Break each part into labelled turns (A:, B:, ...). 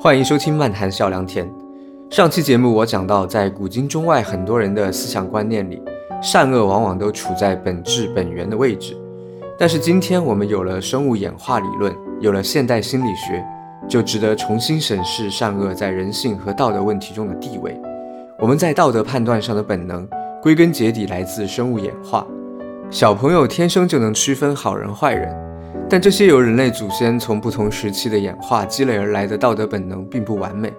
A: 欢迎收听《漫谈笑良田》。上期节目我讲到，在古今中外很多人的思想观念里，善恶往往都处在本质本源的位置。但是今天我们有了生物演化理论，有了现代心理学，就值得重新审视善恶在人性和道德问题中的地位。我们在道德判断上的本能，归根结底来自生物演化。小朋友天生就能区分好人坏人。但这些由人类祖先从不同时期的演化积累而来的道德本能并不完美，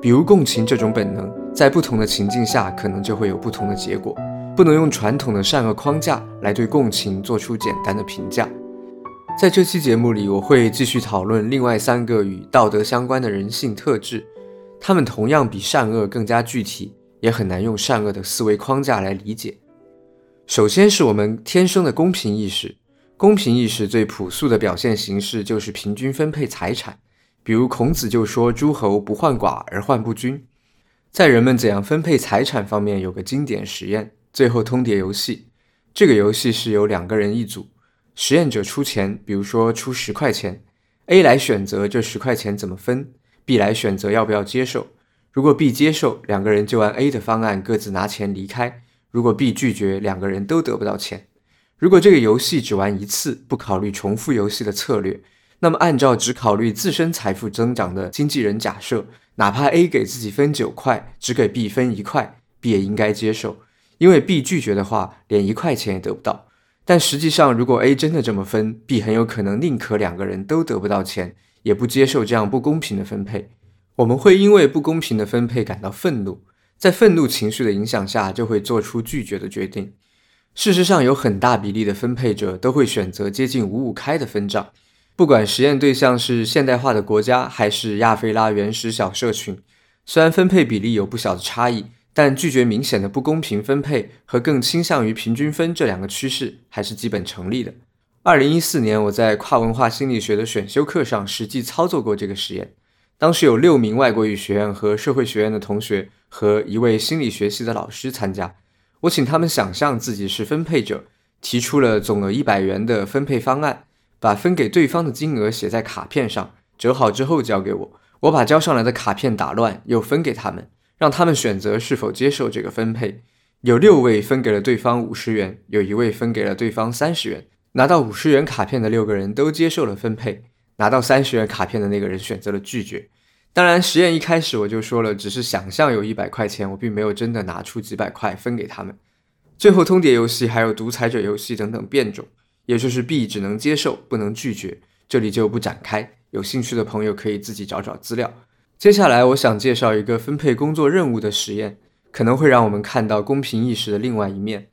A: 比如共情这种本能，在不同的情境下可能就会有不同的结果，不能用传统的善恶框架来对共情做出简单的评价。在这期节目里，我会继续讨论另外三个与道德相关的人性特质，它们同样比善恶更加具体，也很难用善恶的思维框架来理解。首先是我们天生的公平意识。公平意识最朴素的表现形式就是平均分配财产，比如孔子就说：“诸侯不患寡而患不均。”在人们怎样分配财产方面，有个经典实验——最后通牒游戏。这个游戏是由两个人一组，实验者出钱，比如说出十块钱，A 来选择这十块钱怎么分，B 来选择要不要接受。如果 B 接受，两个人就按 A 的方案各自拿钱离开；如果 B 拒绝，两个人都得不到钱。如果这个游戏只玩一次，不考虑重复游戏的策略，那么按照只考虑自身财富增长的经纪人假设，哪怕 A 给自己分九块，只给 B 分一块，B 也应该接受，因为 B 拒绝的话，连一块钱也得不到。但实际上，如果 A 真的这么分，B 很有可能宁可两个人都得不到钱，也不接受这样不公平的分配。我们会因为不公平的分配感到愤怒，在愤怒情绪的影响下，就会做出拒绝的决定。事实上，有很大比例的分配者都会选择接近五五开的分账，不管实验对象是现代化的国家还是亚非拉原始小社群。虽然分配比例有不小的差异，但拒绝明显的不公平分配和更倾向于平均分这两个趋势还是基本成立的。二零一四年，我在跨文化心理学的选修课上实际操作过这个实验。当时有六名外国语学院和社会学院的同学和一位心理学系的老师参加。我请他们想象自己是分配者，提出了总额一百元的分配方案，把分给对方的金额写在卡片上，折好之后交给我。我把交上来的卡片打乱，又分给他们，让他们选择是否接受这个分配。有六位分给了对方五十元，有一位分给了对方三十元。拿到五十元卡片的六个人都接受了分配，拿到三十元卡片的那个人选择了拒绝。当然，实验一开始我就说了，只是想象有一百块钱，我并没有真的拿出几百块分给他们。最后通牒游戏还有独裁者游戏等等变种，也就是 B 只能接受不能拒绝，这里就不展开。有兴趣的朋友可以自己找找资料。接下来我想介绍一个分配工作任务的实验，可能会让我们看到公平意识的另外一面。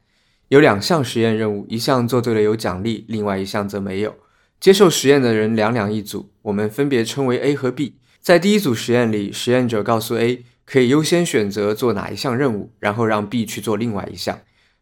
A: 有两项实验任务，一项做对了有奖励，另外一项则没有。接受实验的人两两一组，我们分别称为 A 和 B。在第一组实验里，实验者告诉 A 可以优先选择做哪一项任务，然后让 B 去做另外一项。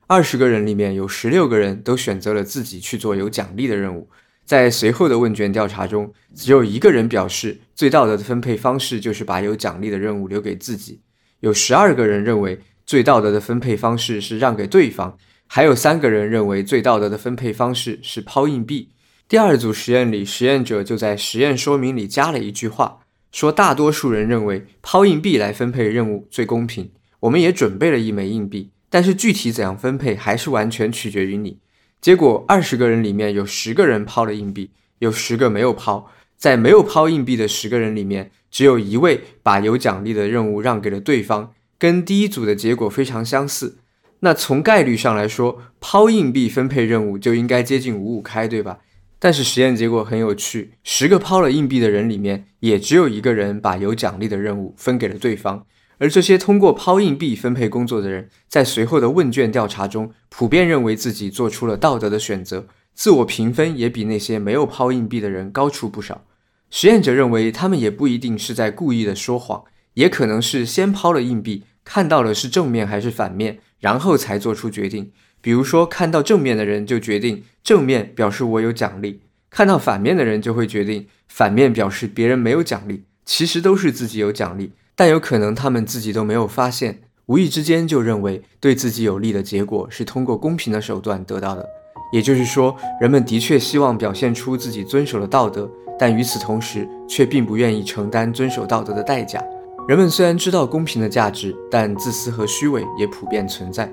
A: 二十个人里面有十六个人都选择了自己去做有奖励的任务。在随后的问卷调查中，只有一个人表示最道德的分配方式就是把有奖励的任务留给自己。有十二个人认为最道德的分配方式是让给对方，还有三个人认为最道德的分配方式是抛硬币。第二组实验里，实验者就在实验说明里加了一句话。说大多数人认为抛硬币来分配任务最公平，我们也准备了一枚硬币，但是具体怎样分配还是完全取决于你。结果二十个人里面有十个人抛了硬币，有十个没有抛。在没有抛硬币的十个人里面，只有一位把有奖励的任务让给了对方，跟第一组的结果非常相似。那从概率上来说，抛硬币分配任务就应该接近五五开，对吧？但是实验结果很有趣，十个抛了硬币的人里面，也只有一个人把有奖励的任务分给了对方。而这些通过抛硬币分配工作的人，在随后的问卷调查中，普遍认为自己做出了道德的选择，自我评分也比那些没有抛硬币的人高出不少。实验者认为，他们也不一定是在故意的说谎，也可能是先抛了硬币，看到了是正面还是反面，然后才做出决定。比如说，看到正面的人就决定正面表示我有奖励，看到反面的人就会决定反面表示别人没有奖励。其实都是自己有奖励，但有可能他们自己都没有发现，无意之间就认为对自己有利的结果是通过公平的手段得到的。也就是说，人们的确希望表现出自己遵守了道德，但与此同时却并不愿意承担遵守道德的代价。人们虽然知道公平的价值，但自私和虚伪也普遍存在。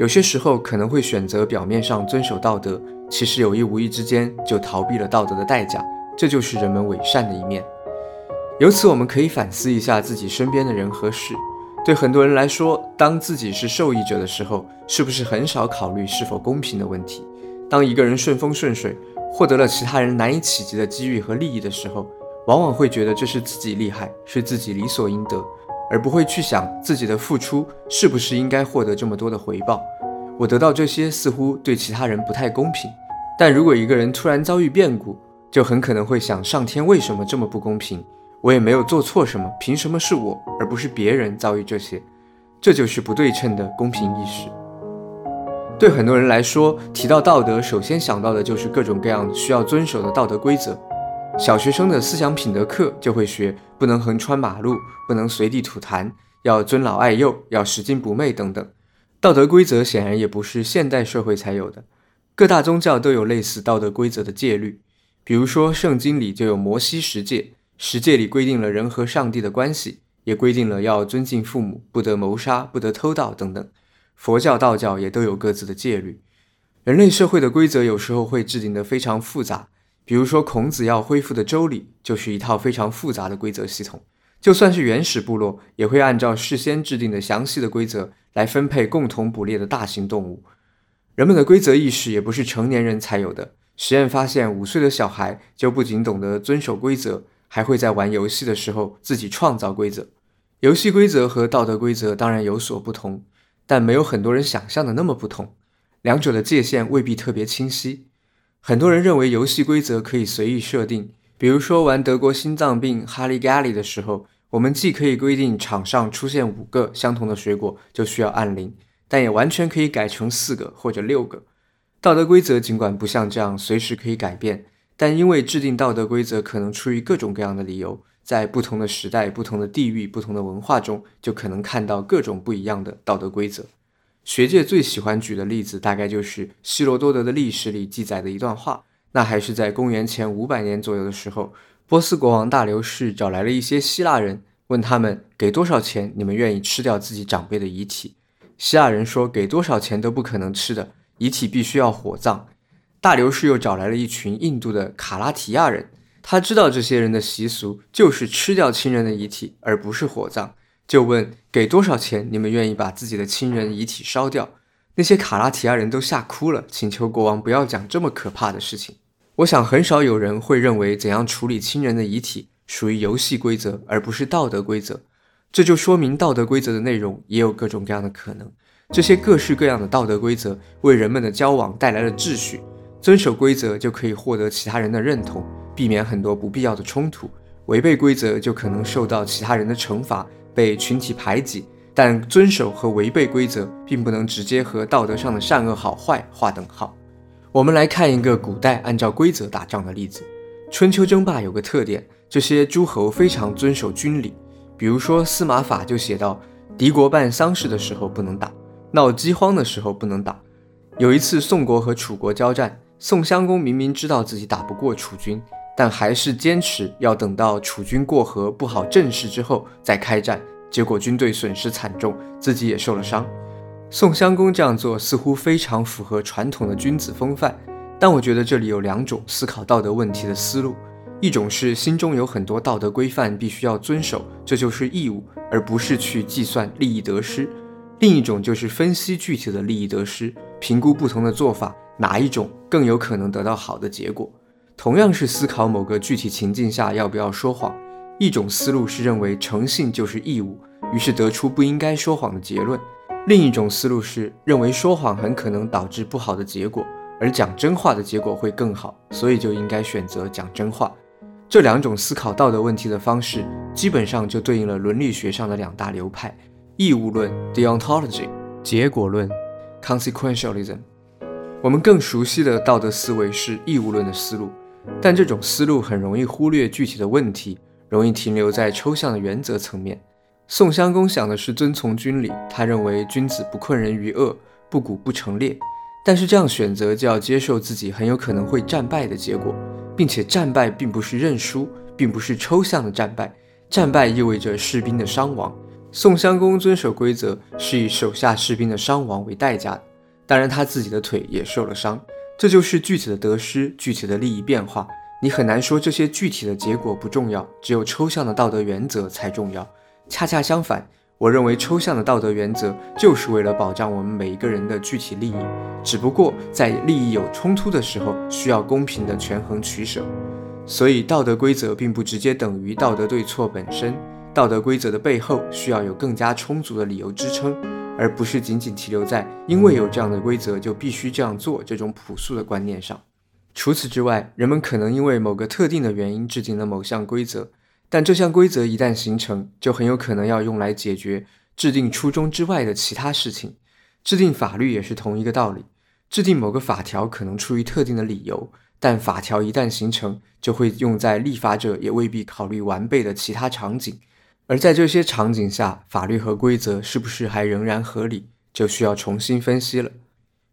A: 有些时候可能会选择表面上遵守道德，其实有意无意之间就逃避了道德的代价，这就是人们伪善的一面。由此，我们可以反思一下自己身边的人和事。对很多人来说，当自己是受益者的时候，是不是很少考虑是否公平的问题？当一个人顺风顺水，获得了其他人难以企及的机遇和利益的时候，往往会觉得这是自己厉害，是自己理所应得。而不会去想自己的付出是不是应该获得这么多的回报。我得到这些似乎对其他人不太公平。但如果一个人突然遭遇变故，就很可能会想：上天为什么这么不公平？我也没有做错什么，凭什么是我而不是别人遭遇这些？这就是不对称的公平意识。对很多人来说，提到道德，首先想到的就是各种各样需要遵守的道德规则。小学生的思想品德课就会学，不能横穿马路，不能随地吐痰，要尊老爱幼，要拾金不昧等等。道德规则显然也不是现代社会才有的，各大宗教都有类似道德规则的戒律。比如说，圣经里就有摩西十诫，十诫里规定了人和上帝的关系，也规定了要尊敬父母，不得谋杀，不得偷盗等等。佛教、道教也都有各自的戒律。人类社会的规则有时候会制定得非常复杂。比如说，孔子要恢复的周礼就是一套非常复杂的规则系统。就算是原始部落，也会按照事先制定的详细的规则来分配共同捕猎的大型动物。人们的规则意识也不是成年人才有的。实验发现，五岁的小孩就不仅懂得遵守规则，还会在玩游戏的时候自己创造规则。游戏规则和道德规则当然有所不同，但没有很多人想象的那么不同。两者的界限未必特别清晰。很多人认为游戏规则可以随意设定，比如说玩德国心脏病哈利咖喱的时候，我们既可以规定场上出现五个相同的水果就需要按铃，但也完全可以改成四个或者六个。道德规则尽管不像这样随时可以改变，但因为制定道德规则可能出于各种各样的理由，在不同的时代、不同的地域、不同的文化中，就可能看到各种不一样的道德规则。学界最喜欢举的例子，大概就是希罗多德的历史里记载的一段话。那还是在公元前五百年左右的时候，波斯国王大流士找来了一些希腊人，问他们给多少钱，你们愿意吃掉自己长辈的遗体？希腊人说，给多少钱都不可能吃的，遗体必须要火葬。大流士又找来了一群印度的卡拉提亚人，他知道这些人的习俗就是吃掉亲人的遗体，而不是火葬。就问给多少钱，你们愿意把自己的亲人遗体烧掉？那些卡拉提亚人都吓哭了，请求国王不要讲这么可怕的事情。我想很少有人会认为怎样处理亲人的遗体属于游戏规则，而不是道德规则。这就说明道德规则的内容也有各种各样的可能。这些各式各样的道德规则为人们的交往带来了秩序，遵守规则就可以获得其他人的认同，避免很多不必要的冲突。违背规则就可能受到其他人的惩罚。被群体排挤，但遵守和违背规则并不能直接和道德上的善恶好坏划等号。我们来看一个古代按照规则打仗的例子。春秋争霸有个特点，这些诸侯非常遵守军礼。比如说司马法就写到：敌国办丧事的时候不能打，闹饥荒的时候不能打。有一次宋国和楚国交战，宋襄公明明知道自己打不过楚军。但还是坚持要等到楚军过河布好阵势之后再开战，结果军队损失惨重，自己也受了伤。宋襄公这样做似乎非常符合传统的君子风范，但我觉得这里有两种思考道德问题的思路：一种是心中有很多道德规范必须要遵守，这就是义务，而不是去计算利益得失；另一种就是分析具体的利益得失，评估不同的做法哪一种更有可能得到好的结果。同样是思考某个具体情境下要不要说谎，一种思路是认为诚信就是义务，于是得出不应该说谎的结论；另一种思路是认为说谎很可能导致不好的结果，而讲真话的结果会更好，所以就应该选择讲真话。这两种思考道德问题的方式，基本上就对应了伦理学上的两大流派：义务论 （deontology）、结果论 （consequentialism）。我们更熟悉的道德思维是义务论的思路。但这种思路很容易忽略具体的问题，容易停留在抽象的原则层面。宋襄公想的是遵从军礼，他认为君子不困人于恶，不鼓不成列。但是这样选择就要接受自己很有可能会战败的结果，并且战败并不是认输，并不是抽象的战败，战败意味着士兵的伤亡。宋襄公遵守规则是以手下士兵的伤亡为代价的，当然他自己的腿也受了伤，这就是具体的得失，具体的利益变化。你很难说这些具体的结果不重要，只有抽象的道德原则才重要。恰恰相反，我认为抽象的道德原则就是为了保障我们每一个人的具体利益，只不过在利益有冲突的时候，需要公平的权衡取舍。所以，道德规则并不直接等于道德对错本身。道德规则的背后需要有更加充足的理由支撑，而不是仅仅停留在因为有这样的规则就必须这样做这种朴素的观念上。除此之外，人们可能因为某个特定的原因制定了某项规则，但这项规则一旦形成，就很有可能要用来解决制定初衷之外的其他事情。制定法律也是同一个道理，制定某个法条可能出于特定的理由，但法条一旦形成，就会用在立法者也未必考虑完备的其他场景。而在这些场景下，法律和规则是不是还仍然合理，就需要重新分析了。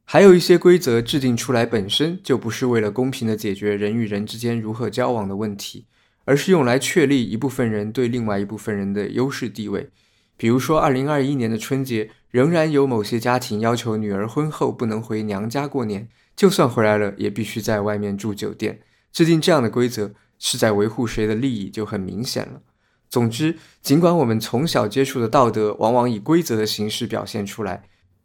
A: 还有一些规则制定出来本身就不是为了公平地解决人与人之间如何交往的问题，而是用来确立一部分人对另外一部分人的优势地位。比如说，二零二一年的春节，仍然有某些家庭要求女儿婚后不能回娘家过年，就算回来了，也必须在外面住酒店。制定这样的规则，是在维护谁的利益，就很明显了。总之，尽管我们从小接触的道德往往以规则的形式表现出来，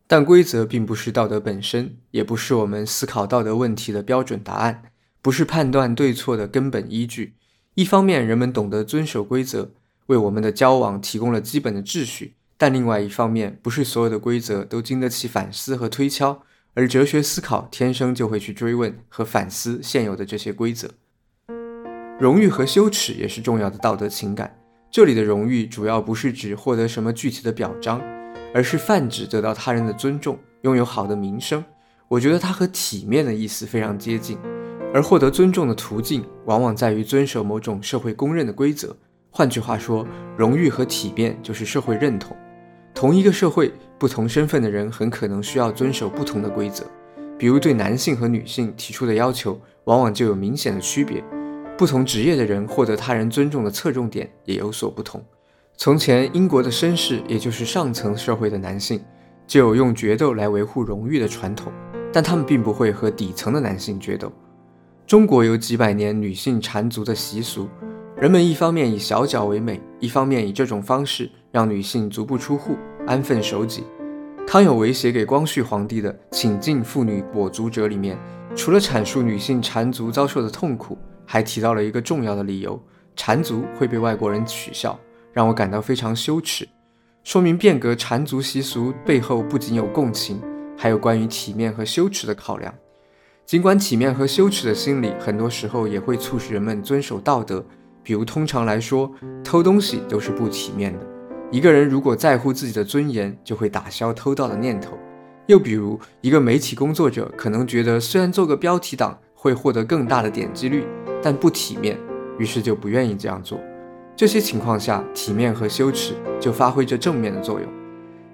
A: 但规则并不是道德本身，也不是我们思考道德问题的标准答案，不是判断对错的根本依据。一方面，人们懂得遵守规则，为我们的交往提供了基本的秩序；但另外一方面，不是所有的规则都经得起反思和推敲，而哲学思考天生就会去追问和反思现有的这些规则。荣誉和羞耻也是重要的道德情感。这里的荣誉主要不是指获得什么具体的表彰，而是泛指得到他人的尊重，拥有好的名声。我觉得它和体面的意思非常接近，而获得尊重的途径往往在于遵守某种社会公认的规则。换句话说，荣誉和体面就是社会认同。同一个社会，不同身份的人很可能需要遵守不同的规则，比如对男性和女性提出的要求，往往就有明显的区别。不同职业的人获得他人尊重的侧重点也有所不同。从前，英国的绅士，也就是上层社会的男性，就有用决斗来维护荣誉的传统，但他们并不会和底层的男性决斗。中国有几百年女性缠足的习俗，人们一方面以小脚为美，一方面以这种方式让女性足不出户，安分守己。康有为写给光绪皇帝的《请进妇女跛足者》里面，除了阐述女性缠足遭受的痛苦，还提到了一个重要的理由：缠足会被外国人取笑，让我感到非常羞耻。说明变革缠足习俗背后不仅有共情，还有关于体面和羞耻的考量。尽管体面和羞耻的心理很多时候也会促使人们遵守道德，比如通常来说，偷东西都是不体面的。一个人如果在乎自己的尊严，就会打消偷盗的念头。又比如，一个媒体工作者可能觉得，虽然做个标题党会获得更大的点击率。但不体面，于是就不愿意这样做。这些情况下，体面和羞耻就发挥着正面的作用。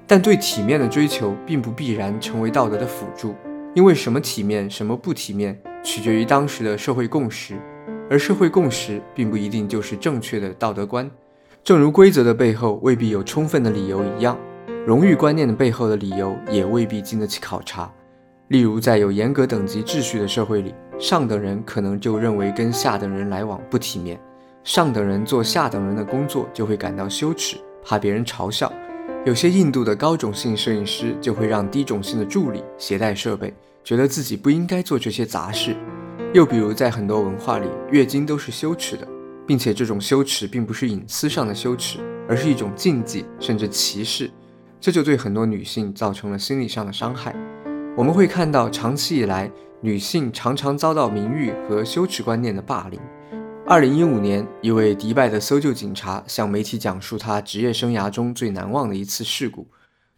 A: 但对体面的追求并不必然成为道德的辅助，因为什么体面，什么不体面，取决于当时的社会共识，而社会共识并不一定就是正确的道德观。正如规则的背后未必有充分的理由一样，荣誉观念的背后的理由也未必经得起考察。例如，在有严格等级秩序的社会里。上等人可能就认为跟下等人来往不体面，上等人做下等人的工作就会感到羞耻，怕别人嘲笑。有些印度的高种姓摄影师就会让低种姓的助理携带设备，觉得自己不应该做这些杂事。又比如，在很多文化里，月经都是羞耻的，并且这种羞耻并不是隐私上的羞耻，而是一种禁忌甚至歧视，这就对很多女性造成了心理上的伤害。我们会看到，长期以来。女性常常遭到名誉和羞耻观念的霸凌。二零一五年，一位迪拜的搜救警察向媒体讲述他职业生涯中最难忘的一次事故。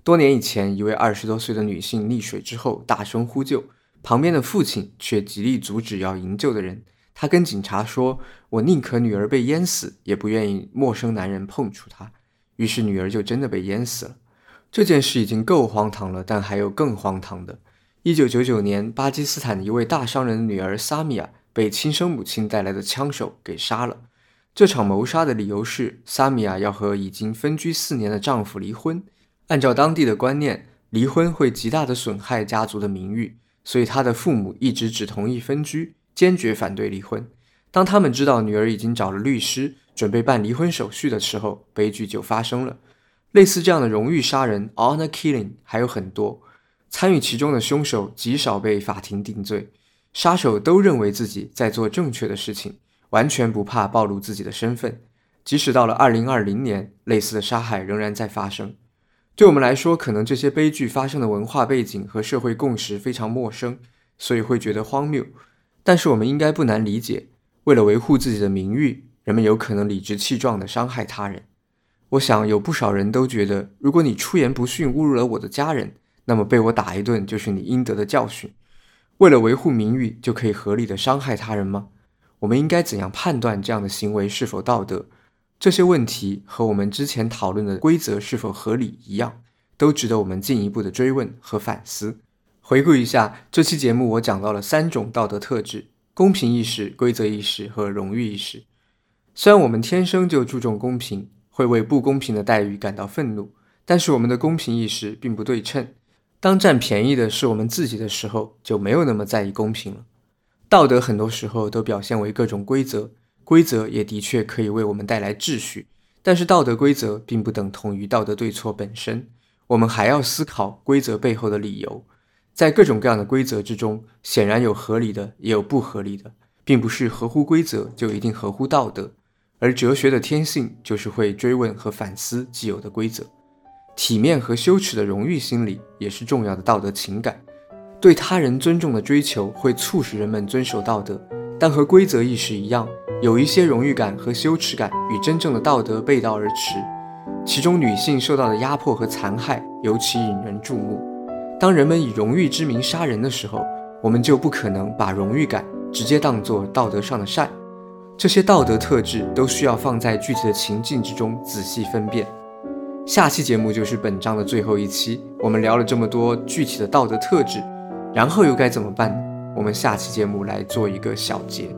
A: 多年以前，一位二十多岁的女性溺水之后大声呼救，旁边的父亲却极力阻止要营救的人。他跟警察说：“我宁可女儿被淹死，也不愿意陌生男人碰触她。”于是女儿就真的被淹死了。这件事已经够荒唐了，但还有更荒唐的。一九九九年，巴基斯坦一位大商人的女儿萨米亚被亲生母亲带来的枪手给杀了。这场谋杀的理由是萨米亚要和已经分居四年的丈夫离婚。按照当地的观念，离婚会极大的损害家族的名誉，所以她的父母一直只同意分居，坚决反对离婚。当他们知道女儿已经找了律师，准备办离婚手续的时候，悲剧就发生了。类似这样的荣誉杀人 （honor killing） 还有很多，参与其中的凶手极少被法庭定罪，杀手都认为自己在做正确的事情，完全不怕暴露自己的身份。即使到了二零二零年，类似的杀害仍然在发生。对我们来说，可能这些悲剧发生的文化背景和社会共识非常陌生，所以会觉得荒谬。但是我们应该不难理解，为了维护自己的名誉，人们有可能理直气壮地伤害他人。我想有不少人都觉得，如果你出言不逊，侮辱了我的家人，那么被我打一顿就是你应得的教训。为了维护名誉，就可以合理的伤害他人吗？我们应该怎样判断这样的行为是否道德？这些问题和我们之前讨论的规则是否合理一样，都值得我们进一步的追问和反思。回顾一下这期节目，我讲到了三种道德特质：公平意识、规则意识和荣誉意识。虽然我们天生就注重公平。会为不公平的待遇感到愤怒，但是我们的公平意识并不对称。当占便宜的是我们自己的时候，就没有那么在意公平了。道德很多时候都表现为各种规则，规则也的确可以为我们带来秩序，但是道德规则并不等同于道德对错本身。我们还要思考规则背后的理由。在各种各样的规则之中，显然有合理的，也有不合理的，并不是合乎规则就一定合乎道德。而哲学的天性就是会追问和反思既有的规则，体面和羞耻的荣誉心理也是重要的道德情感。对他人尊重的追求会促使人们遵守道德，但和规则意识一样，有一些荣誉感和羞耻感与真正的道德背道而驰。其中，女性受到的压迫和残害尤其引人注目。当人们以荣誉之名杀人的时候，我们就不可能把荣誉感直接当作道德上的善。这些道德特质都需要放在具体的情境之中仔细分辨。下期节目就是本章的最后一期，我们聊了这么多具体的道德特质，然后又该怎么办？我们下期节目来做一个小结。